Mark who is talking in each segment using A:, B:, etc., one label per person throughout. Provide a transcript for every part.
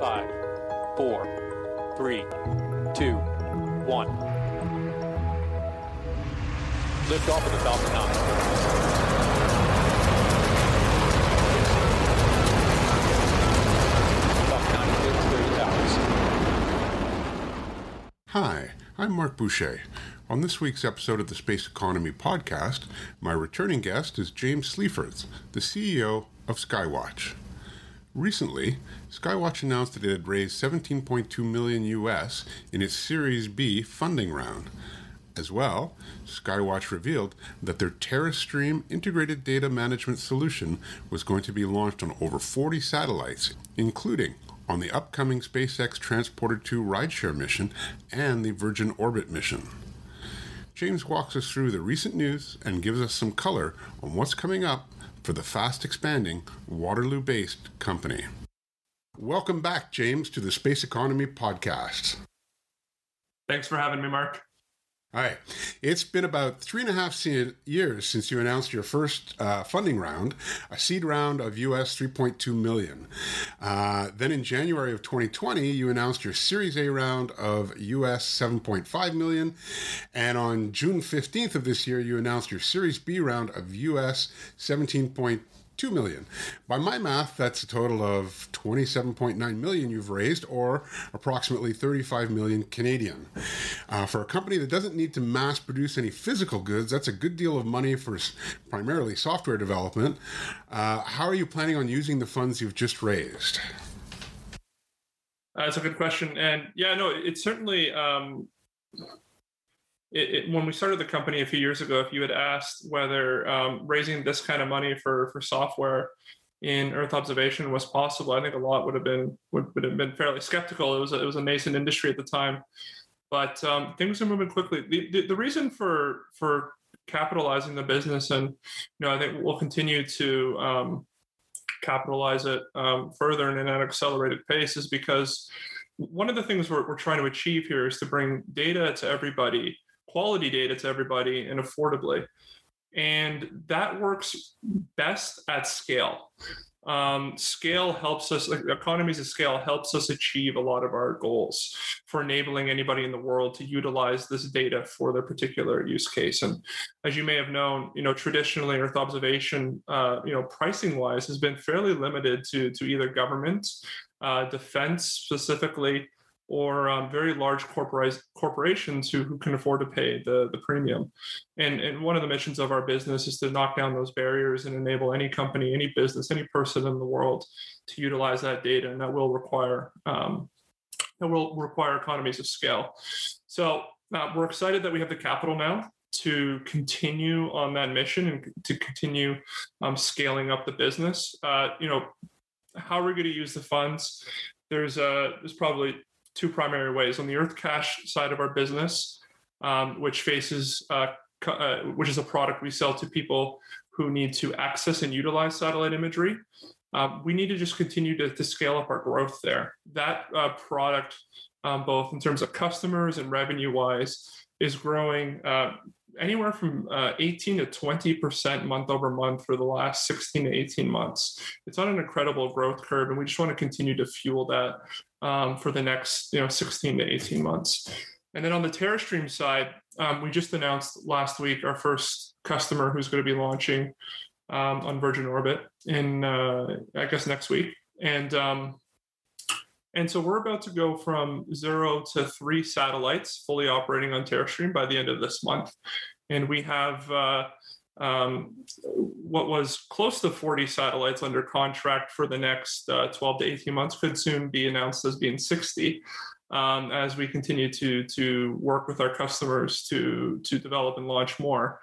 A: Five, four, three, two, one. Lift off of the Falcon 9. Falcon 9 clears 30.
B: Hi, I'm Mark Boucher. On this week's episode of the Space Economy podcast, my returning guest is James Slifierz, the CEO of Skywatch. Recently, Skywatch announced that it had raised 17.2 million US in its Series B funding round. As well, Skywatch revealed that their TerraStream integrated data management solution was going to be launched on over 40 satellites, including on the upcoming SpaceX Transporter 2 rideshare mission and the Virgin Orbit mission. James walks us through the recent news and gives us some color on what's coming up for the fast expanding Waterloo based company. Welcome back, James, to the Space Economy Podcast.
C: Thanks for having me, Mark.
B: All right. It's been about three and a half years since you announced your first uh, funding round, a seed round of US 3.2 million. Uh, then in January of 2020, you announced your Series A round of US 7.5 million. And on June 15th of this year, you announced your Series B round of US 17.2 2 million. By my math, that's a total of 27.9 million you've raised, or approximately 35 million Canadian. Uh, for a company that doesn't need to mass produce any physical goods, that's a good deal of money for primarily software development. Uh, how are you planning on using the funds you've just raised?
C: Uh, that's a good question, and yeah, no, it's certainly. Um, it, it, when we started the company a few years ago, if you had asked whether um, raising this kind of money for for software in Earth observation was possible, I think a lot would have been would, would have been fairly skeptical. It was a, it was a nascent industry at the time, but um, things are moving quickly. The, the, the reason for for capitalizing the business, and you know, I think we'll continue to um, capitalize it um, further and in an accelerated pace, is because one of the things we're, we're trying to achieve here is to bring data to everybody quality data to everybody and affordably. And that works best at scale. Um, scale helps us, economies of scale helps us achieve a lot of our goals for enabling anybody in the world to utilize this data for their particular use case. And as you may have known, you know, traditionally Earth observation, uh, you know, pricing wise has been fairly limited to, to either government, uh, defense specifically, or um, very large corporations who, who can afford to pay the, the premium. And, and one of the missions of our business is to knock down those barriers and enable any company, any business, any person in the world to utilize that data. And that will require um, that will require economies of scale. So uh, we're excited that we have the capital now to continue on that mission and to continue um, scaling up the business. Uh, you know, how are we going to use the funds? There's a there's probably two primary ways. On the Earth Cache side of our business, um, which faces uh, uh, which is a product we sell to people who need to access and utilize satellite imagery. Uh, we need to just continue to, to, scale up our growth there. That uh, product, um, both in terms of customers and revenue wise, is growing uh, anywhere from uh, 18 to 20% month over month for the last 16 to 18 months. It's on an incredible growth curve, and we just want to continue to fuel that um, for the next you know 16 to 18 months. And then on the TerraStream side, um, we just announced last week our first customer who's going to be launching um, on Virgin Orbit in uh, I guess next week, and um, and so we're about to go from zero to three satellites fully operating on TerraStream by the end of this month, and we have. Uh, um, what was close to 40 satellites under contract for the next uh, 12 to 18 months could soon be announced as being 60 um, as we continue to to work with our customers to to develop and launch more.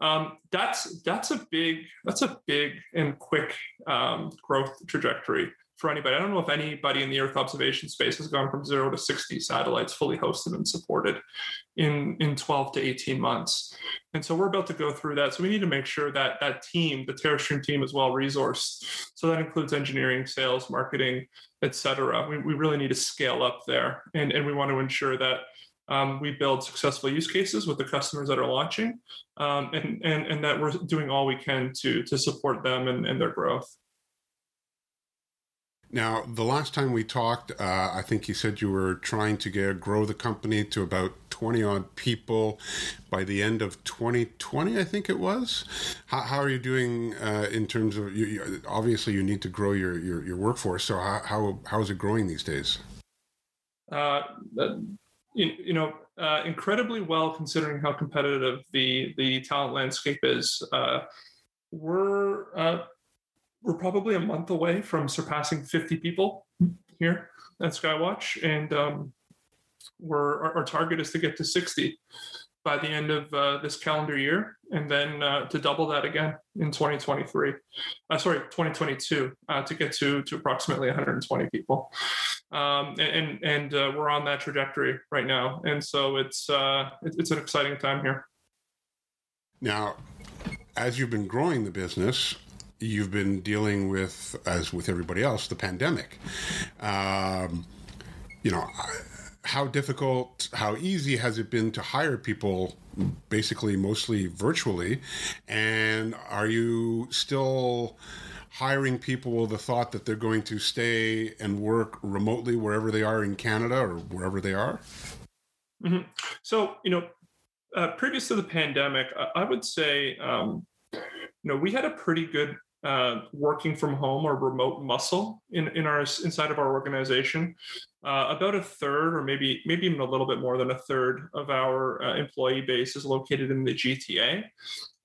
C: Um, that's that's a big that's a big and quick um, growth trajectory for anybody. I don't know if anybody in the Earth observation space has gone from zero to 60 satellites fully hosted and supported in, in 12 to 18 months. And so we're about to go through that. So we need to make sure that that team, the TerraStream team, is well resourced. So that includes engineering, sales, marketing, et cetera. We, we really need to scale up there. And, and we want to ensure that um, we build successful use cases with the customers that are launching um, and, and, and that we're doing all we can to, to support them and, and their growth.
B: Now, the last time we talked, uh, I think you said you were trying to get grow the company to about twenty odd people by the end of 2020. I think it was. How, how are you doing uh, in terms of? You, you, obviously, you need to grow your your, your workforce. So how, how how is it growing these days?
C: Uh, you, you know, uh, incredibly well considering how competitive the the talent landscape is. Uh, we're uh, we're probably a month away from surpassing 50 people here at Skywatch, and um, we're our, our, target is to get to 60 by the end of uh, this calendar year, and then uh, to double that again in 2023. Uh, sorry, 2022 uh, to get to to approximately 120 people, um, and and, uh, we're on that trajectory right now, and so it's uh, it's an exciting time here.
B: Now, as you've been growing the business, you've been dealing with, as with everybody else, the pandemic. Um, you know, how difficult, how easy has it been to hire people, basically mostly virtually? And are you still hiring people with the thought that they're going to stay and work remotely wherever they are in Canada or wherever they are?
C: Mm-hmm. So, you know, uh, previous to the pandemic, I, I would say, um, you know, we had a pretty good uh, working from home or remote muscle in, in our inside of our organization. Uh, about a third, or maybe maybe even a little bit more than a third of our uh, employee base is located in the GTA.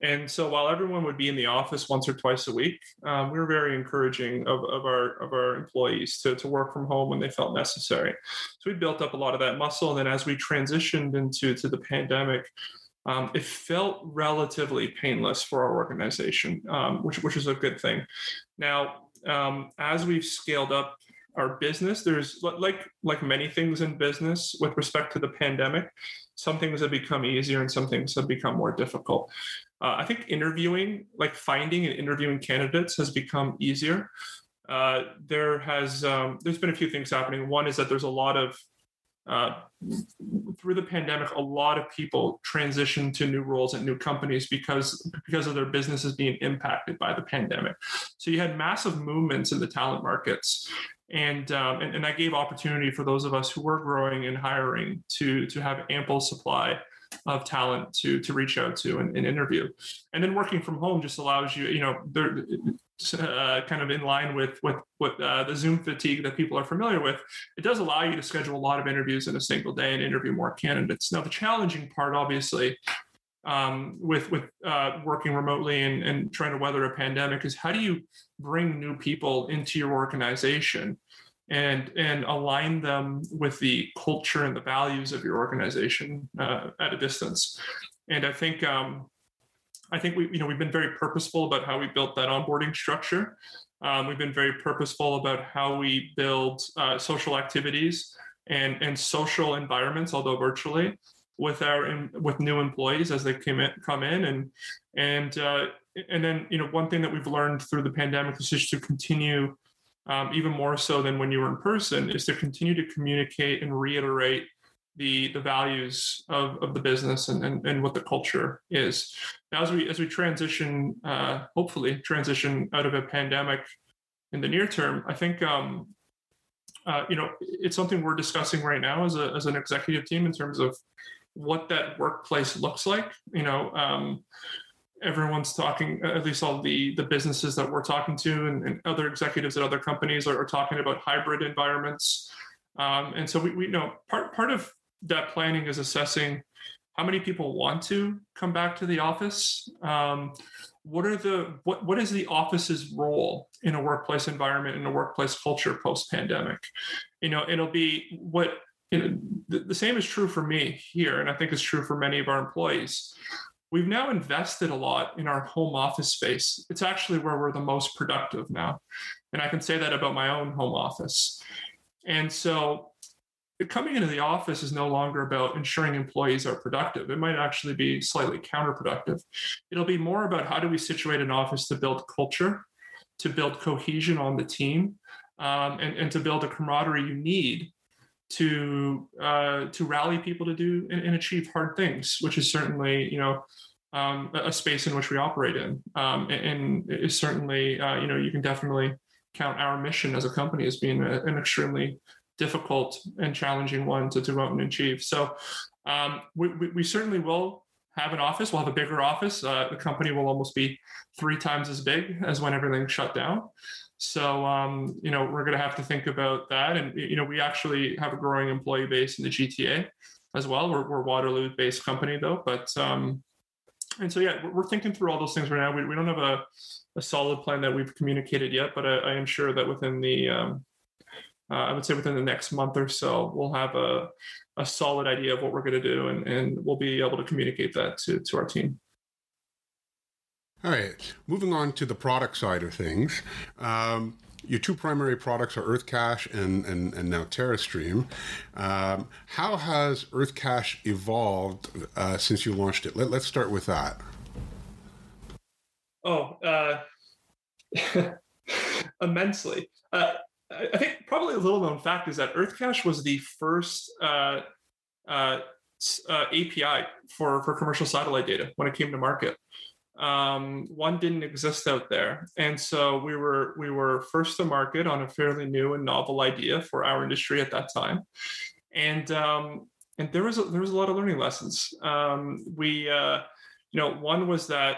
C: And so, while everyone would be in the office once or twice a week, um, we were very encouraging of, of our of our employees to, to work from home when they felt necessary. So we built up a lot of that muscle. And then, as we transitioned into to the pandemic, um, it felt relatively painless for our organization, um, which which is a good thing. Now, um, as we've scaled up our business, there's like like many things in business with respect to the pandemic, some things have become easier and some things have become more difficult. Uh, I think interviewing, like finding and interviewing candidates, has become easier. Uh, there has um, there's been a few things happening. One is that there's a lot of uh, through the pandemic, a lot of people transitioned to new roles at new companies because because of their businesses being impacted by the pandemic. So you had massive movements in the talent markets, and um, and, and that gave opportunity for those of us who were growing and hiring to to have ample supply of talent to to reach out to and, and interview. And then working from home just allows you, you know, there uh, kind of in line with with what uh, the Zoom fatigue that people are familiar with, it does allow you to schedule a lot of interviews in a single day and interview more candidates. Now, the challenging part, obviously, um, with with uh, working remotely and, and trying to weather a pandemic is how do you bring new people into your organization and and align them with the culture and the values of your organization uh, at a distance. And I think um, I think we you know we've been very purposeful about how we built that onboarding structure. Um, we've been very purposeful about how we build uh, social activities and and social environments, although virtually, with our in, with new employees as they come in, come in and and uh, and then you know one thing that we've learned through the pandemic is just to continue um, even more so than when you were in person, is to continue to communicate and reiterate the the values of, of the business and, and, and what the culture is. Now, as we as we transition, uh, hopefully transition out of a pandemic in the near term, I think um, uh, you know it's something we're discussing right now as a as an executive team in terms of what that workplace looks like. You know, um, everyone's talking at least all the the businesses that we're talking to and, and other executives at other companies are, are talking about hybrid environments um, and so we, we know part part of that planning is assessing how many people want to come back to the office um, what are the what what is the office's role in a workplace environment in a workplace culture post pandemic you know it'll be what you know, the, the same is true for me here and i think it's true for many of our employees we've now invested a lot in our home office space. It's actually where we're the most productive now. And I can say that about my own home office. And so coming into the office is no longer about ensuring employees are productive. It might actually be slightly counterproductive. It'll be more about how do we situate an office to build culture, to build cohesion on the team, um, and, and to build a camaraderie you need to uh, to rally people to do and, and, achieve hard things, which is certainly you know um, a space in which we operate in, um, and, and is certainly uh, you know you can definitely count our mission as a company as being a, an extremely difficult and challenging one to, out and achieve. So um, we, we, we, certainly will have an office. We'll have a bigger office. Uh, the company will almost be three times as big as when everything shut down. So um, you know we're going to have to think about that. And you know we actually have a growing employee base in the GTA as well. We're, we're Waterloo-based company though, but um, and so yeah, we're, thinking through all those things right now. We, we don't have a, a solid plan that we've communicated yet, but I, I am sure that within the um, uh, I would say within the next month or so, we'll have a, a solid idea of what we're going to do, and, and we'll be able to communicate that to, to our team.
B: All right, moving on to the product side of things. Um, your two primary products are EarthCache and, and, and now TerraStream. Um, how has EarthCache evolved uh, since you launched it? Let, us start with that.
C: Oh, uh, immensely. Uh, I think probably a little known fact is that EarthCache was the first uh, uh, uh API for, for commercial satellite data when it came to market. Um, one didn't exist out there, and so we were we were first to market on a fairly new and novel idea for our industry at that time, and um, and there was a, there was a lot of learning lessons. Um, we uh, you know one was that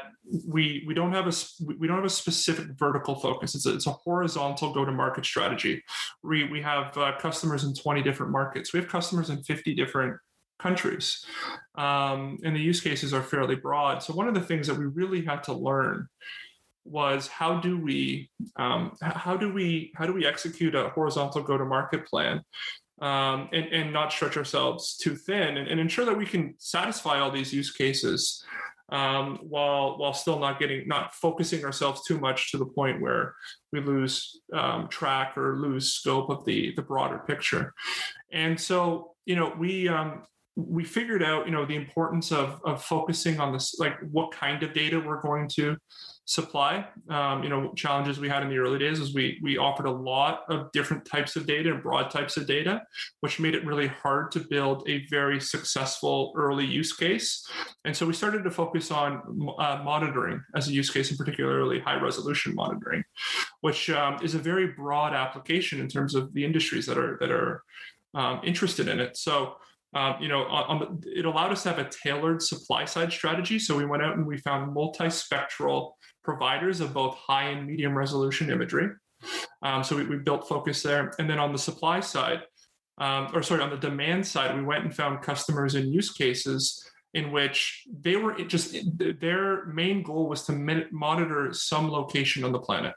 C: we we don't have a we don't have a specific vertical focus. It's a, it's a horizontal go to market strategy. We we have uh, customers in 20 different markets. We have customers in 50 different countries um, and the use cases are fairly broad. So one of the things that we really had to learn was how do we um, how do we how do we execute a horizontal go to market plan um, and, and not stretch ourselves too thin and, and ensure that we can satisfy all these use cases um, while while still not getting not focusing ourselves too much to the point where we lose um, track or lose scope of the the broader picture. And so you know we um, we figured out you know the importance of of focusing on this like what kind of data we're going to supply. Um, you know, challenges we had in the early days is we we offered a lot of different types of data and broad types of data, which made it really hard to build a very successful early use case. And so we started to focus on uh, monitoring as a use case, and particularly high resolution monitoring, which um, is a very broad application in terms of the industries that are that are um, interested in it. So um, you know, on, the, it allowed us to have a tailored supply side strategy. So we went out and we found multispectral providers of both high and medium resolution imagery. Um, so we, we, built focus there. And then on the supply side, um, or sorry, on the demand side, we went and found customers and use cases in which they were just their main goal was to monitor some location on the planet.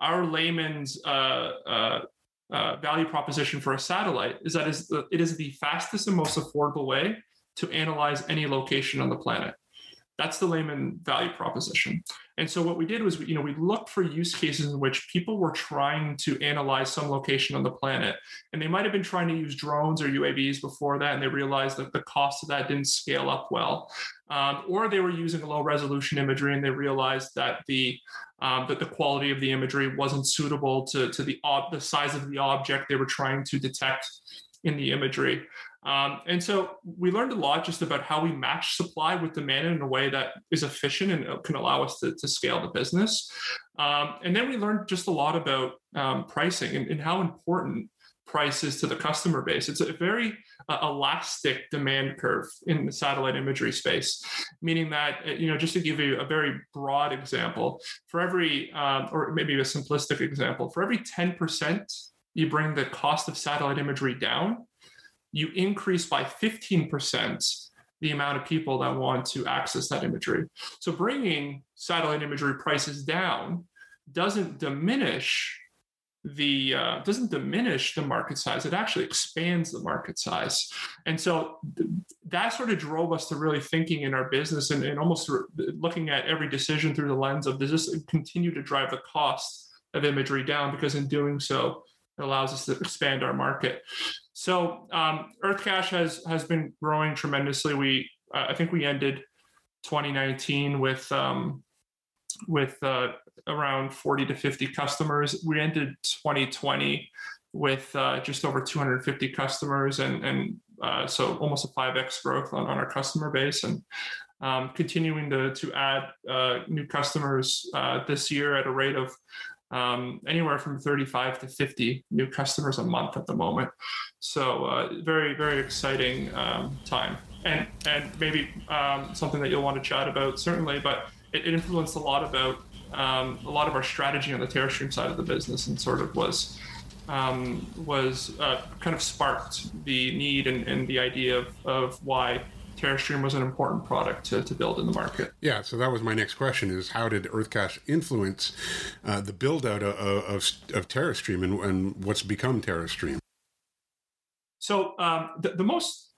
C: Our layman's uh, uh, uh, value proposition for a satellite is that it is the fastest and most affordable way to analyze any location on the planet. That's the layman value proposition. And so what we did was, you know, we looked for use cases in which people were trying to analyze some location on the planet, and they might have been trying to use drones or UAVs before that, and they realized that the cost of that didn't scale up well, um, or they were using low resolution imagery, and they realized that the um, that the quality of the imagery wasn't suitable to to the ob- the size of the object they were trying to detect in the imagery. Um, and so we learned a lot just about how we match supply with demand in a way that is efficient and can allow us to, to scale the business. Um, and then we learned just a lot about um, pricing and, and, how important price is to the customer base. It's a very uh, elastic demand curve in the satellite imagery space, meaning that, uh, you know, just to give you a very broad example, for every, um, or maybe a simplistic example, for every 10% you bring the cost of satellite imagery down, you increase by 15% the amount of people that want to access that imagery. So bringing satellite imagery prices down doesn't diminish the uh, doesn't diminish the market size. It actually expands the market size. And so th- that sort of drove us to really thinking in our business and, and almost looking at every decision through the lens of does this continue to drive the cost of imagery down? Because in doing so it allows us to expand our market so um, EarthCache has has been growing tremendously. We uh, I think we ended 2019 with um, with uh, around 40 to 50 customers. We ended 2020 with uh, just over 250 customers, and and uh, so almost a 5x growth on, on our customer base, and um, continuing to to add uh, new customers uh, this year at a rate of um, anywhere from 35 to 50 new customers a month at the moment. So uh, very, very exciting um, time. And, and maybe um, something that you'll want to chat about, certainly, but it, it influenced a lot about um, a lot of our strategy on the TerraStream side of the business and sort of was um, was uh, kind of sparked the need and, and the idea of, of why TerraStream was an important product to, to build in the market.
B: Yeah, so that was my next question: is how did EarthCache influence uh, the build out of, of, of TerraStream and, and, what's become TerraStream?
C: So um, the, the, most,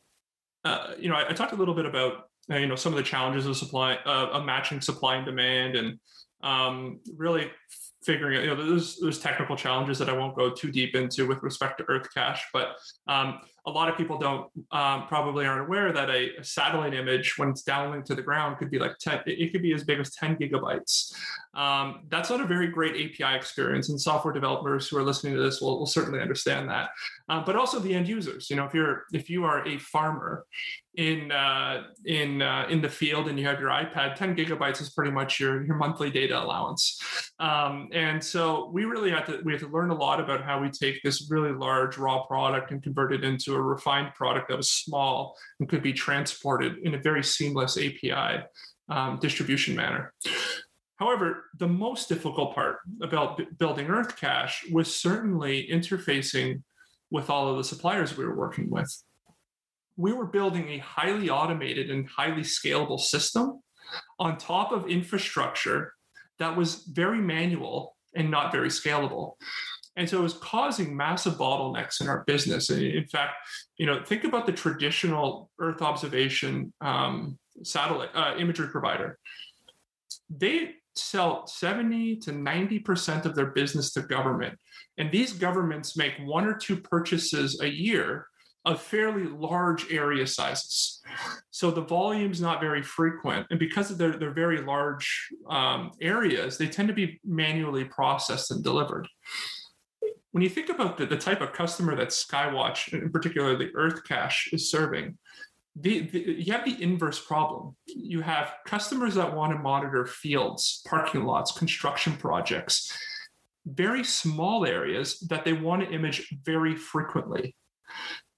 C: uh, you know, I, I, talked a little bit about uh, you know some of the challenges of supply uh, of matching supply and demand, and um, really figuring out, you know, there's, there's technical challenges that I won't go too deep into with respect to EarthCache, but um, a lot of people don't um, probably aren't aware that a, a, satellite image, when it's downlinked to the ground, could be like 10, it could be as big as 10 gigabytes. Um, that's not a very great API experience, and software developers who are listening to this will, will certainly understand that. Uh, but also the end users. You know, if you're if you are a farmer in uh, in uh, in the field and you have your iPad, 10 gigabytes is pretty much your your monthly data allowance. Um, and so we really had to we had to learn a lot about how we take this really large raw product and convert it into a refined product that was small and could be transported in a very seamless API um, distribution manner. However, the most difficult part about b- building EarthCache was certainly interfacing with all of the suppliers we were working with. We were building a highly automated and highly scalable system on top of infrastructure that was very manual and not very scalable. And so it was causing massive bottlenecks in our business. And in fact, you know, think about the traditional Earth observation um, satellite uh, imagery provider. They sell 70 to 90% of their business to government. And these governments make one or two purchases a year of fairly large area sizes. So the volume's not very frequent. And because of their, their very large um, areas, they tend to be manually processed and delivered when you think about the, the type of customer that Skywatch, in particular the EarthCache, is serving, the, the, you have the inverse problem. You have customers that want to monitor fields, parking lots, construction projects, very small areas that they want to image very frequently.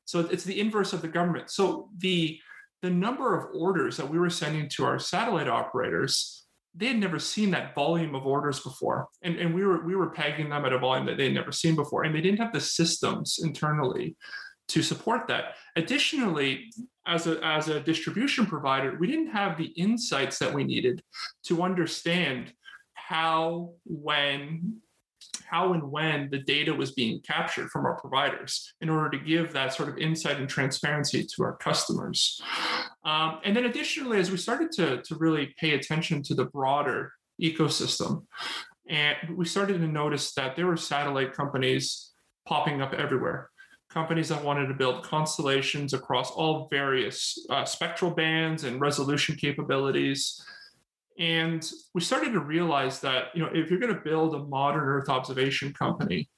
C: So it's the inverse of the government. So the the number of orders that we were sending to our satellite operators they had never seen that volume of orders before and, and we were we were pegging them at a volume that they'd never seen before and they didn't have the systems internally to support that additionally as a as a distribution provider we didn't have the insights that we needed to understand how when how and when the data was being captured from our providers in order to give that sort of insight and transparency to our customers. Um, and then additionally, as we started to, to really pay attention to the broader ecosystem, and we started to notice that there were satellite companies popping up everywhere companies that wanted to build constellations across all various uh, spectral bands and resolution capabilities and we started to realize that, you know, if you're going to build a modern Earth observation company,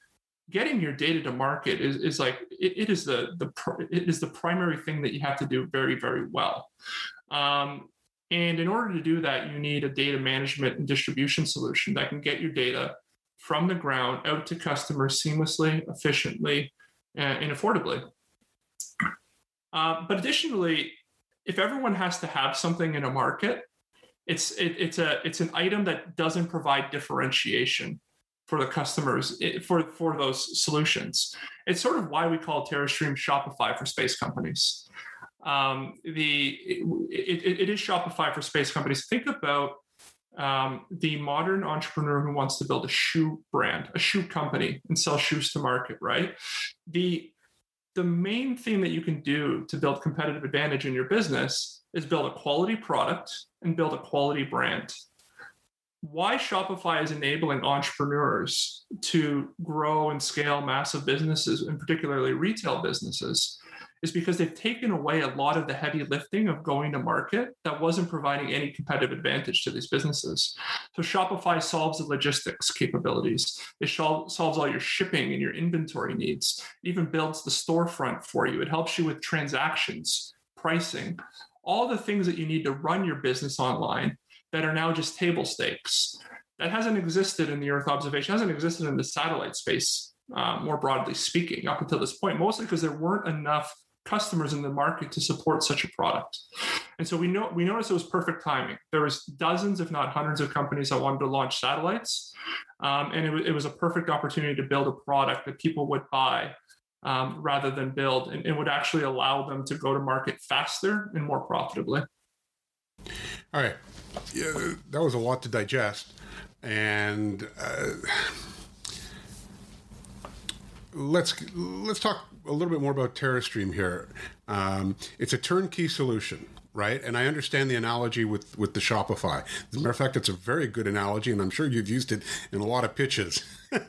C: getting your data to market is, is like it, it is the the it is the primary thing that you have to do very very well. Um, and in order to do that, you need a data management and distribution solution that can get your data from the ground out to customers seamlessly, efficiently, and affordably. Uh, but additionally, if everyone has to have something in a market, it's it, it's a it's an item that doesn't provide differentiation for the customers for for those solutions. It's sort of why we call TerraStream Shopify for space companies. Um, the it, it, it is Shopify for space companies. Think about um, the modern entrepreneur who wants to build a shoe brand, a shoe company, and sell shoes to market. Right. The the main thing that you can do to build competitive advantage in your business is build a quality product and build a quality brand. Why Shopify is enabling entrepreneurs to grow and scale massive businesses, and particularly retail businesses, is because they've taken away a lot of the heavy lifting of going to market that wasn't providing any competitive advantage to these businesses. So Shopify solves the logistics capabilities. It solves all your shipping and your inventory needs. It even builds the storefront for you. It helps you with transactions, pricing, all the things that you need to run your business online that are now just table stakes. that hasn't existed in the Earth observation, hasn't existed in the satellite space, uh, more broadly speaking, up until this point, mostly because there weren't enough customers in the market to support such a product. And so we know we noticed it was perfect timing. There was dozens, if not hundreds, of companies that wanted to launch satellites, um, and it, it, was a perfect opportunity to build a product that people would buy um, rather than build, and it would actually allow them to go to market faster and more profitably.
B: All right, yeah, that was a lot to digest, and. Uh, let's let's talk a little bit more about TerraStream here. Um, it's a turnkey solution, right? And I understand the analogy with with the Shopify. As a matter of fact, it's a very good analogy, and I'm sure you've used it in a lot of pitches. um,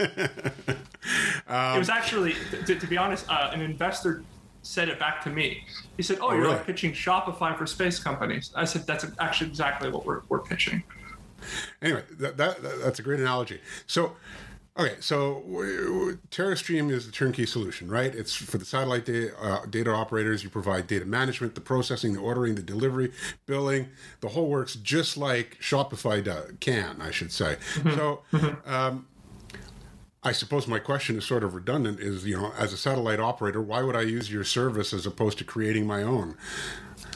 C: it was actually, to, to be honest, uh, an investor said it back to me. He said, "Oh, oh you're really? like pitching Shopify for space companies." I said, "That's actually exactly what we're we're pitching."
B: Anyway, that, that that's a great analogy. So Okay, so TerraStream is the turnkey solution, right? It's for the satellite data, uh, data operators. You provide data management, the processing, the ordering, the delivery, billing. The whole works just like Shopify does, can, I should say. Mm-hmm. So, mm-hmm. um, I suppose my question is sort of redundant. Is you know, as a satellite operator, why would I use your service as opposed to creating my own?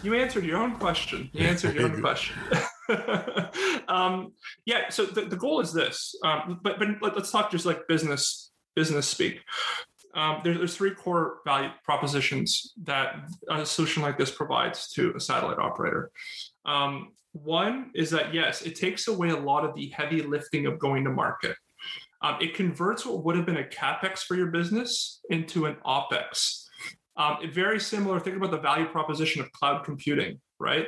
C: You answered your own question. You answered your own question. um, yeah. So the, the goal is this, um, but but let's talk just like business business speak. Um, there, there's three core value propositions that a solution like this provides to a satellite operator. Um, one is that yes, it takes away a lot of the heavy lifting of going to market. Um, it converts what would have been a capex for your business into an opex. Um, very similar. Think about the value proposition of cloud computing, right?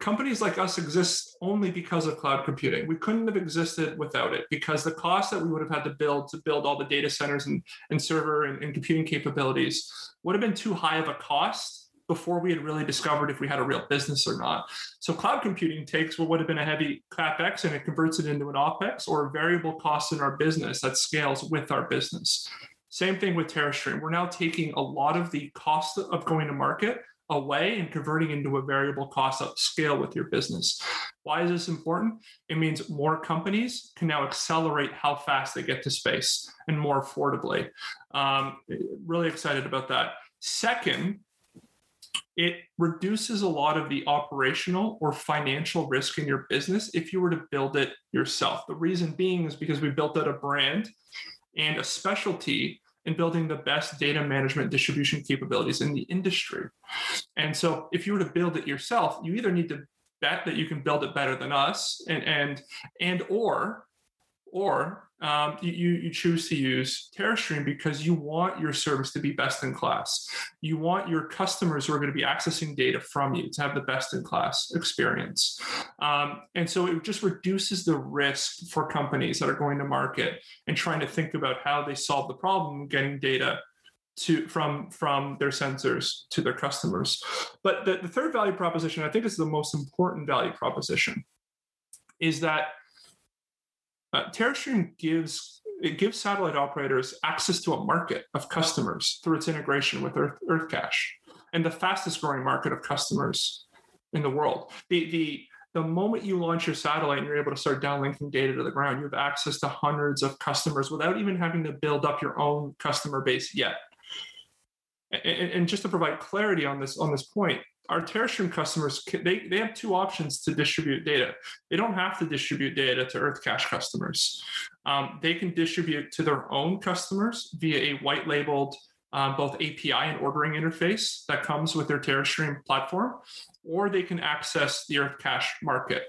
C: companies like us exist only because of cloud computing. We couldn't have existed without it because the cost that we would have had to build to build all the data centers and, and server and, and computing capabilities would have been too high of a cost before we had really discovered if we had a real business or not. So cloud computing takes what would have been a heavy capex and it converts it into an opex or a variable cost in our business that scales with our business. Same thing with TerraStream. We're now taking a lot of the cost of going to market away and converting into a variable cost of scale with your business. Why is this important? It means more companies can now accelerate how fast they get to space and more affordably. Um, really excited about that. Second, it reduces a lot of the operational or financial risk in your business if you were to build it yourself. The reason being is because we built out a brand and a specialty in building the best data management distribution capabilities in the industry. And so if you were to build it yourself, you either need to bet that you can build it better than us and and and or or um, you, you choose to use TerraStream because you want your service to be best in class. You want your customers who are going to be accessing data from you to have the best in class experience. Um, and so it just reduces the risk for companies that are going to market and trying to think about how they solve the problem getting data to from from their sensors to their customers. But the, the third value proposition, I think is the most important value proposition, is that uh, TerraStream gives it gives satellite operators access to a market of customers through its integration with Earth, EarthCache, and the fastest growing market of customers in the world. The the the moment you launch your satellite and you're able to start downlinking data to the ground, you have access to hundreds of customers without even having to build up your own customer base yet. And, and just to provide clarity on this on this point, our TerraStream customers, they, they have two options to distribute data. They don't have to distribute data to EarthCache customers. Um, they can distribute to their own customers via a white labeled um, both API and ordering interface that comes with their TerraStream platform, or they can access the Earth EarthCache market.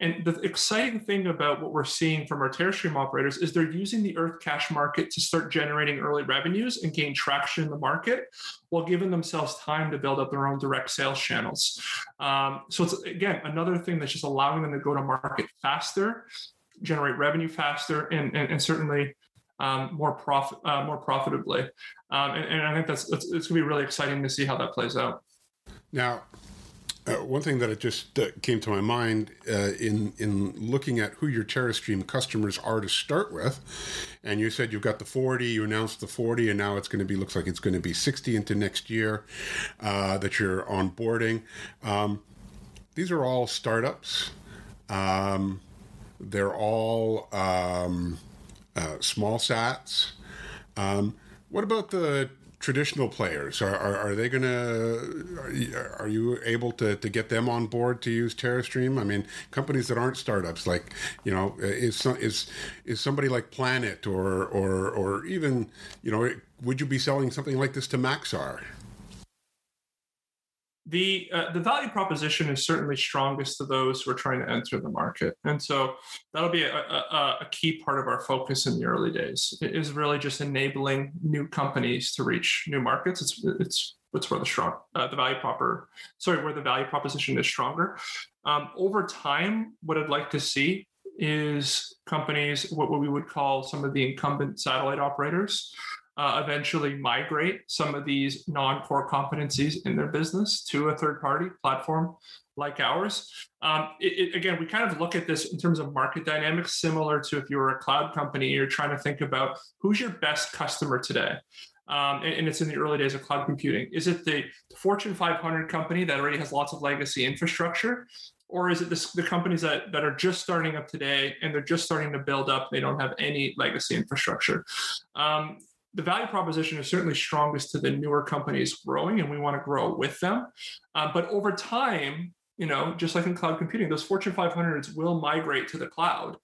C: And the exciting thing about what we're seeing from our TerraStream operators is they're using the Earth EarthCache market to start generating early revenues and gain traction in the market while giving themselves time to build up their own direct sales channels. Um, so it's, again, another thing that's just allowing them to go to market faster, generate revenue faster, and, and, and certainly um, more profit, uh, more profitably. Um, and, and, I think that's, it's, it's going to be really exciting to see how that plays out.
B: Now, uh, one thing that it just uh, came to my mind uh, in in looking at who your TerraStream customers are to start with, and you said you've got the 40, you announced the 40, and now it's going to be looks like it's going to be 60 into next year uh, that you're onboarding. Um, these are all startups. Um, they're all um, uh, small sats. Um, what about the traditional players? Are, are, are they going to, are you able to, to get them on board to use TerraStream? I mean, companies that aren't startups, like, you know, is, is, is somebody like Planet or, or, or even, you know, would you be selling something like this to Maxar?
C: The uh, the value proposition is certainly strongest to those who are trying to enter the market, and so that'll be a, a, a, key part of our focus in the early days. It is really just enabling new companies to reach new markets. It's it's it's where the strong uh, the value proper sorry where the value proposition is stronger. Um, over time, what I'd like to see is companies what, what we would call some of the incumbent satellite operators uh, eventually migrate some of these non-core competencies in their business to a third-party platform like ours. Um, it, it, again, we kind of look at this in terms of market dynamics, similar to if you were a cloud company, you're trying to think about who's your best customer today. Um, and, and, it's in the early days of cloud computing. Is it the Fortune 500 company that already has lots of legacy infrastructure? Or is it this, the companies that, that are just starting up today and they're just starting to build up? They don't have any legacy infrastructure. Um, the value proposition is certainly strongest to the newer companies growing, and we want to grow with them. Uh, but over time, you know, just like in cloud computing, those Fortune 500s will migrate to the cloud,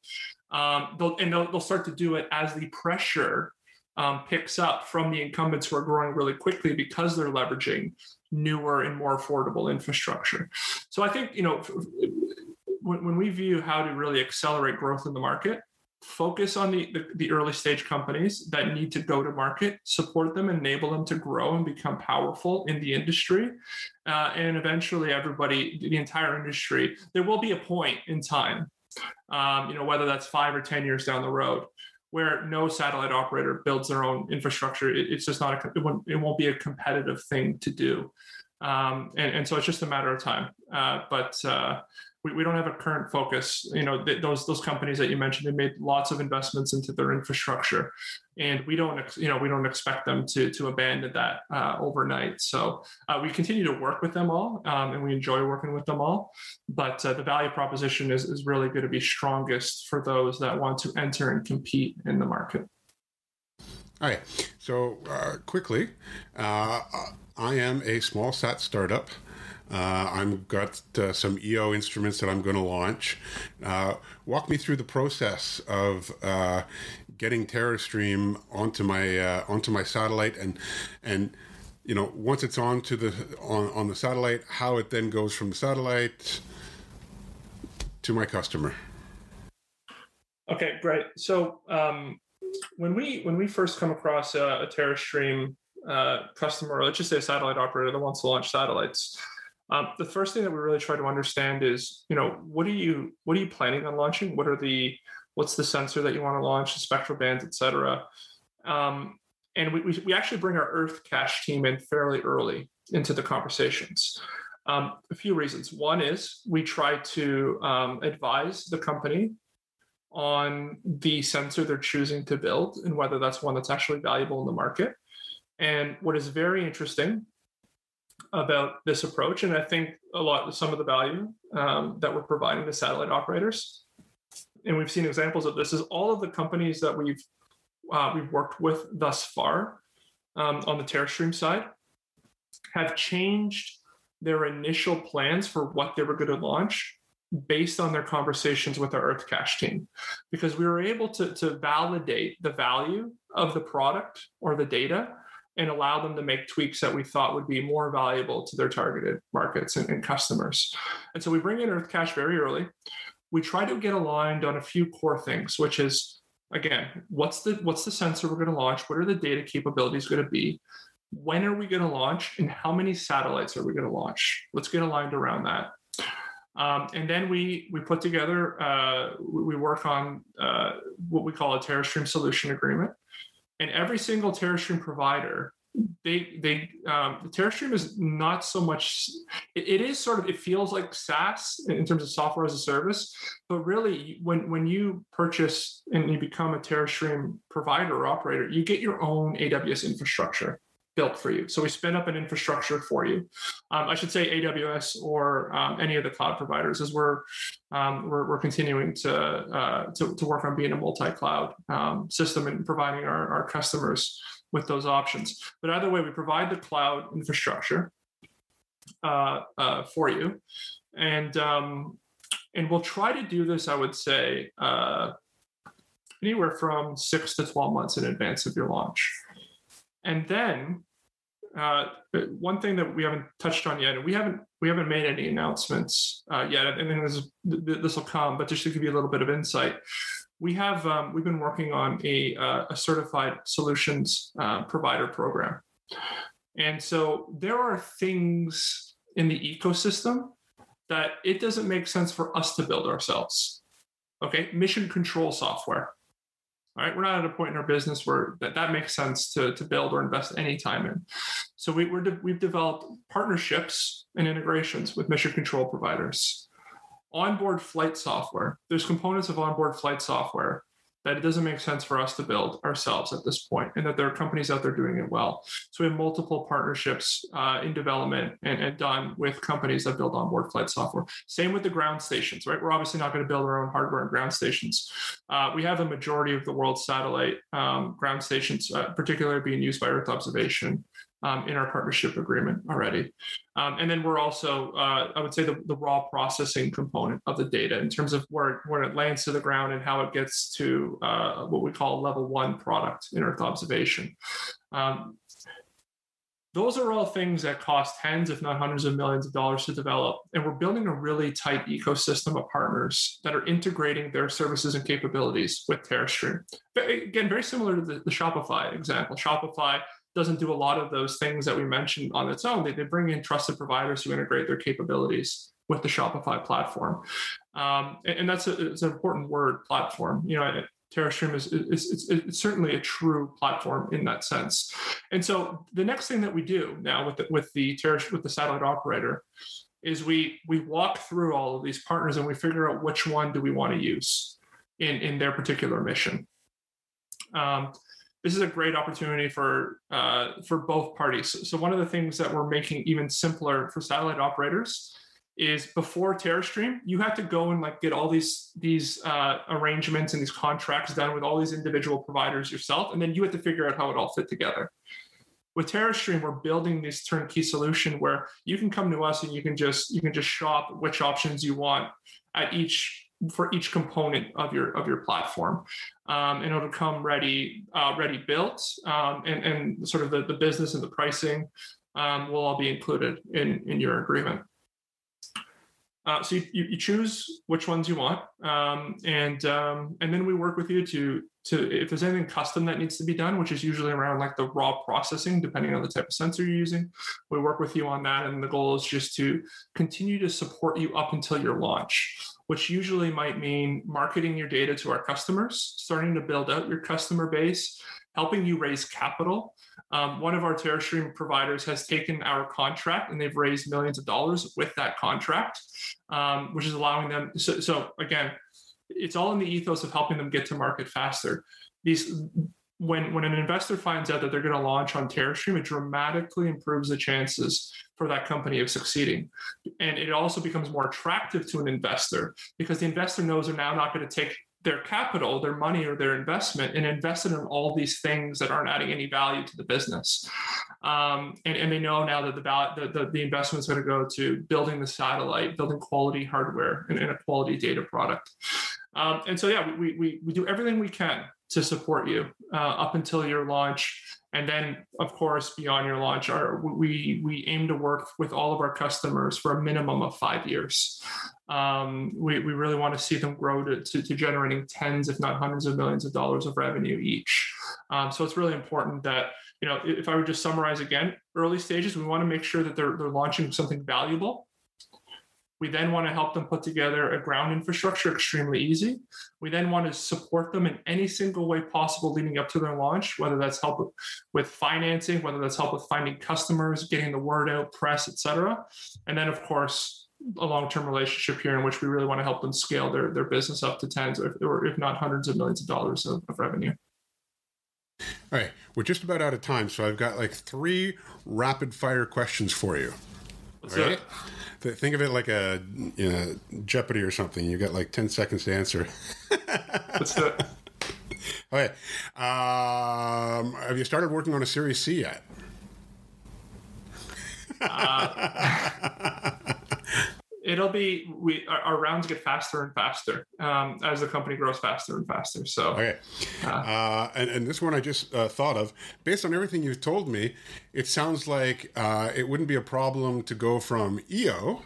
C: um, they'll, and they'll, they'll, start to do it as the pressure um, picks up from the incumbents who are growing really quickly because they're leveraging newer and more affordable infrastructure. So I think you know. When, when we view how to really accelerate growth in the market, focus on the, the, the, early stage companies that need to go to market, support them, enable them to grow and become powerful in the industry. Uh, and eventually, everybody, the entire industry, there will be a point in time, um, you know, whether that's five or 10 years down the road, where no satellite operator builds their own infrastructure. It, it's just not a, it won't, it won't be a competitive thing to do. Um, and, and, so it's just a matter of time. Uh, but uh, we, we don't have a current focus. You know, th- those those companies that you mentioned, they made lots of investments into their infrastructure, and we don't, ex- you know, we don't expect them to to abandon that uh, overnight. So uh, we continue to work with them all, um, and we enjoy working with them all. But uh, the value proposition is is really going to be strongest for those that want to enter and compete in the market.
B: All right. So uh, quickly, uh, I am a small sat startup. Uh, I've got uh, some EO instruments that I'm going to launch. Uh, walk me through the process of uh, getting TerraStream onto my uh, onto my satellite, and and you know once it's onto the on on the satellite, how it then goes from the satellite to my customer.
C: Okay, great. So um, when we when we first come across a, a TerraStream uh, customer, let's just say a satellite operator that wants to launch satellites um, the first thing that we really try to understand is, you know, what are you what are you planning on launching? What are the what's the sensor that you want to launch, the spectral bands, et cetera. Um, and we, we, we, actually bring our Earth cache team in fairly early into the conversations. Um, a few reasons. One is we try to um, advise the company on the sensor they're choosing to build and whether that's one that's actually valuable in the market. And what is very interesting about this approach, and I think a lot of some of the value um, that we're providing to satellite operators, and we've seen examples of this, is all of the companies that we've uh, we've worked with thus far um, on the TerraStream side have changed their initial plans for what they were going to launch based on their conversations with our Earth Cache team, because we were able to, to validate the value of the product or the data and allow them to make tweaks that we thought would be more valuable to their targeted markets and, and customers. And so we bring in Earth Cache very early. We try to get aligned on a few core things, which is again, what's the what's the sensor we're going to launch? What are the data capabilities going to be? When are we going to launch? And how many satellites are we going to launch? Let's get aligned around that. Um, and then we we put together uh, we work on uh, what we call a TerraStream solution agreement, and every single TerraStream provider they they um, TerraStream is not so much. It, it is sort of it feels like SaaS in terms of software as a service, but really when when you purchase and you become a TerraStream provider or operator, you get your own AWS infrastructure. Built for you. So we spin up an infrastructure for you. Um, I should say AWS or um, any of the cloud providers, as we're um, we're, we're, continuing to, uh, to, to work on being a multi-cloud um, system and providing our, our customers with those options. But either way, we provide the cloud infrastructure uh, uh, for you, and um, and we'll try to do this. I would say uh, anywhere from six to twelve months in advance of your launch. And then uh, one thing that we haven't touched on yet, and we haven't we haven't made any announcements uh, yet, and then this this will come. But just to give you a little bit of insight, we have um, we've been working on a, uh, a certified solutions uh, provider program, and so there are things in the ecosystem that it doesn't make sense for us to build ourselves. Okay, mission control software right? We're not at a point in our business where that, that makes sense to, to build or invest any time in. So we, we're de- we've developed partnerships and integrations with mission control providers. Onboard flight software, there's components of onboard flight software that it doesn't make sense for us to build ourselves at this point, and that there are companies out there doing it well. So we have multiple partnerships uh, in development and, and, done with companies that build onboard flight software. Same with the ground stations, right? We're obviously not going to build our own hardware and ground stations. Uh, we have a majority of the world's satellite um, ground stations, uh, particularly being used by Earth observation um, in our partnership agreement already. Um, and then we're also, uh, I would say, the, the, raw processing component of the data in terms of where, where it lands to the ground and how it gets to uh, what we call level one product in Earth observation. Um, those are all things that cost tens, if not hundreds of millions of dollars to develop. And we're building a really tight ecosystem of partners that are integrating their services and capabilities with TerraStream. Again, very similar to the, the Shopify example. Shopify doesn't do a lot of those things that we mentioned on its own. They, they bring in trusted providers who integrate their capabilities with the Shopify platform. Um, and, and, that's a, it's an important word, platform. You know, TerraStream is, is, is, certainly a true platform in that sense. And so the next thing that we do now with the, with the Terra, with the satellite operator is we we walk through all of these partners and we figure out which one do we want to use in in their particular mission. Um, this is a great opportunity for uh, for both parties. So one of the things that we're making even simpler for satellite operators is before TerraStream, you have to go and like get all these these uh, arrangements and these contracts done with all these individual providers yourself, and then you have to figure out how it all fit together. With TerraStream, we're building this turnkey solution where you can come to us and you can just you can just shop which options you want at each for each component of your of your platform um, and it'll come ready uh, ready built um, and, and sort of the, the business and the pricing um, will all be included in in your agreement. Uh, so you, you, choose which ones you want um, and um, and then we work with you to to if there's anything custom that needs to be done which is usually around like the raw processing depending on the type of sensor you're using we work with you on that and the goal is just to continue to support you up until your launch which usually might mean marketing your data to our customers, starting to build out your customer base, helping you raise capital. Um, one of our TerraStream providers has taken our contract and they've raised millions of dollars with that contract, um, which is allowing them. So, so again, it's all in the ethos of helping them get to market faster. These when when an investor finds out that they're going to launch on TerraStream, it dramatically improves the chances for that company of succeeding. And it also becomes more attractive to an investor because the investor knows they're now not going to take their capital, their money, or their investment and invest it in all these things that aren't adding any value to the business. Um, and, and, they know now that the, the, the, the investment is going to go to building the satellite, building quality hardware, and, and a quality data product. Um, and so, yeah, we, we, we do everything we can to support you uh, up until your launch. And then of course beyond your launch our, we we aim to work with all of our customers for a minimum of five years. Um, we, we really want to see them grow to, to, to, generating tens if not hundreds of millions of dollars of revenue each. Um, so it's really important that you know if i would just summarize again early stages we want to make sure that they're, they're launching something valuable we then want to help them put together a ground infrastructure extremely easy. We then want to support them in any single way possible leading up to their launch, whether that's help with financing, whether that's help with finding customers, getting the word out, press, etc. And then, of course, a long-term relationship here in which we really want to help them scale their, their business up to tens or, or if not hundreds of millions of dollars of, of revenue.
B: All right, we're just about out of time, so I've got like three rapid fire questions for you.
C: Let's
B: right?
C: it.
B: Th- Think of it like a you know, Jeopardy or something. You got like 10 seconds to answer.
C: Do it.
B: Okay. Um, have you started working on a Series C yet?
C: It'll be we our, our rounds get faster and faster um, as the company grows faster and faster. So
B: Okay. Uh, and, and this one I just uh, thought of. Based on everything you've told me, it sounds like uh, it wouldn't be a problem to go from EO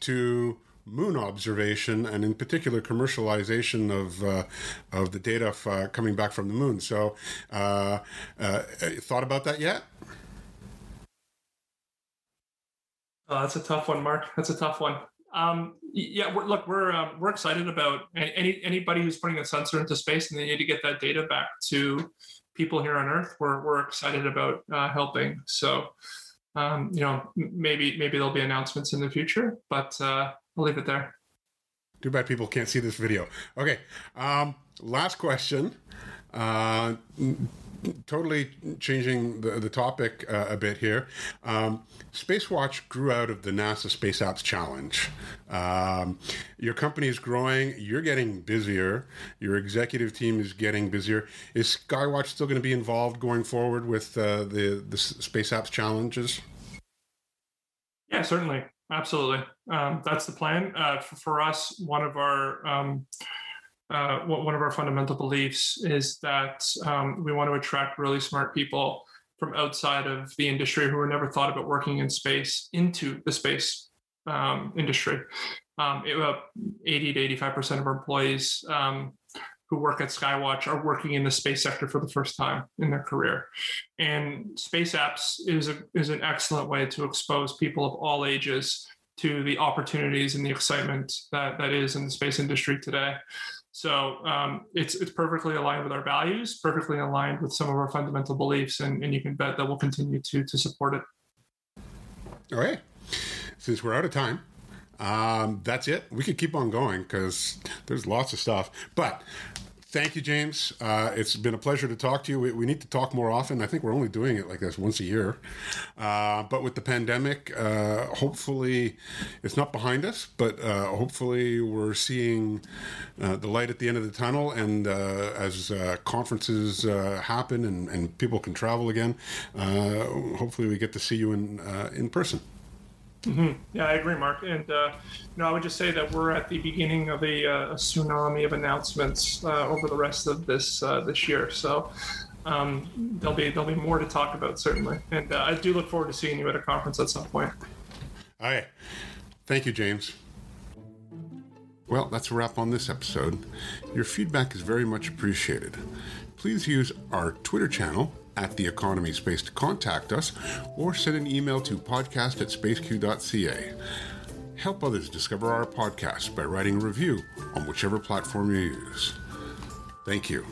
B: to moon observation, and in particular commercialization of uh, of the data f- uh, coming back from the moon. So, uh, uh, thought about that yet?
C: Uh, that's a tough one, Mark. That's a tough one. Um, yeah, we're, look, we're um, we're excited about any anybody who's putting a sensor into space and they need to get that data back to people here on Earth. We're we're excited about uh, helping. So, um, you know, maybe maybe there'll be announcements in the future, but uh, I'll leave it there.
B: Too bad people can't see this video. Okay. Um, last question. Uh, totally changing the, the topic uh, a bit here. Um, Spacewatch grew out of the NASA Space Apps Challenge. Um, your company is growing. You're getting busier. Your executive team is getting busier. Is Skywatch still going to be involved going forward with uh, the the Space Apps challenges?
C: Yeah, certainly, absolutely. Um, that's the plan uh, for, for us. One of our um, uh, one of our fundamental beliefs is that um, we want to attract really smart people from outside of the industry who were never thought about working in space into the space um, industry. Um, it, uh, 80 to 85 percent of our employees um, who work at Skywatch are working in the space sector for the first time in their career. And space apps is a, is an excellent way to expose people of all ages to the opportunities and the excitement that that is in the space industry today. So um, it's it's perfectly aligned with our values, perfectly aligned with some of our fundamental beliefs, and, and you can bet that we'll continue to to support it.
B: All right. Since we're out of time, um, that's it. We could keep on going because there's lots of stuff. But thank you, James. Uh, it's been a pleasure to talk to you. We, we need to talk more often. I think we're only doing it like this once a year. Uh, but with the pandemic, uh, hopefully it's not behind us, but uh, hopefully we're seeing uh, the light at the end of the tunnel. And uh, as conferences happen and, and people can travel again, hopefully we get to see you in in person.
C: Yeah, I agree, Mark. And uh, know, I would just say that we're at the beginning of a, uh, a tsunami of announcements uh, over the rest of this uh, this year. So um, there'll be there'll be more to talk about certainly. And uh, I do look forward to seeing you at a conference at some point.
B: All right. Thank you, James. Well, that's a wrap on this episode. Your feedback is very much appreciated. Please use our Twitter channel at The Economy Space to contact us or send an email to podcast at spaceq.ca. Help others discover our podcast by writing a review on whichever platform you use. Thank you.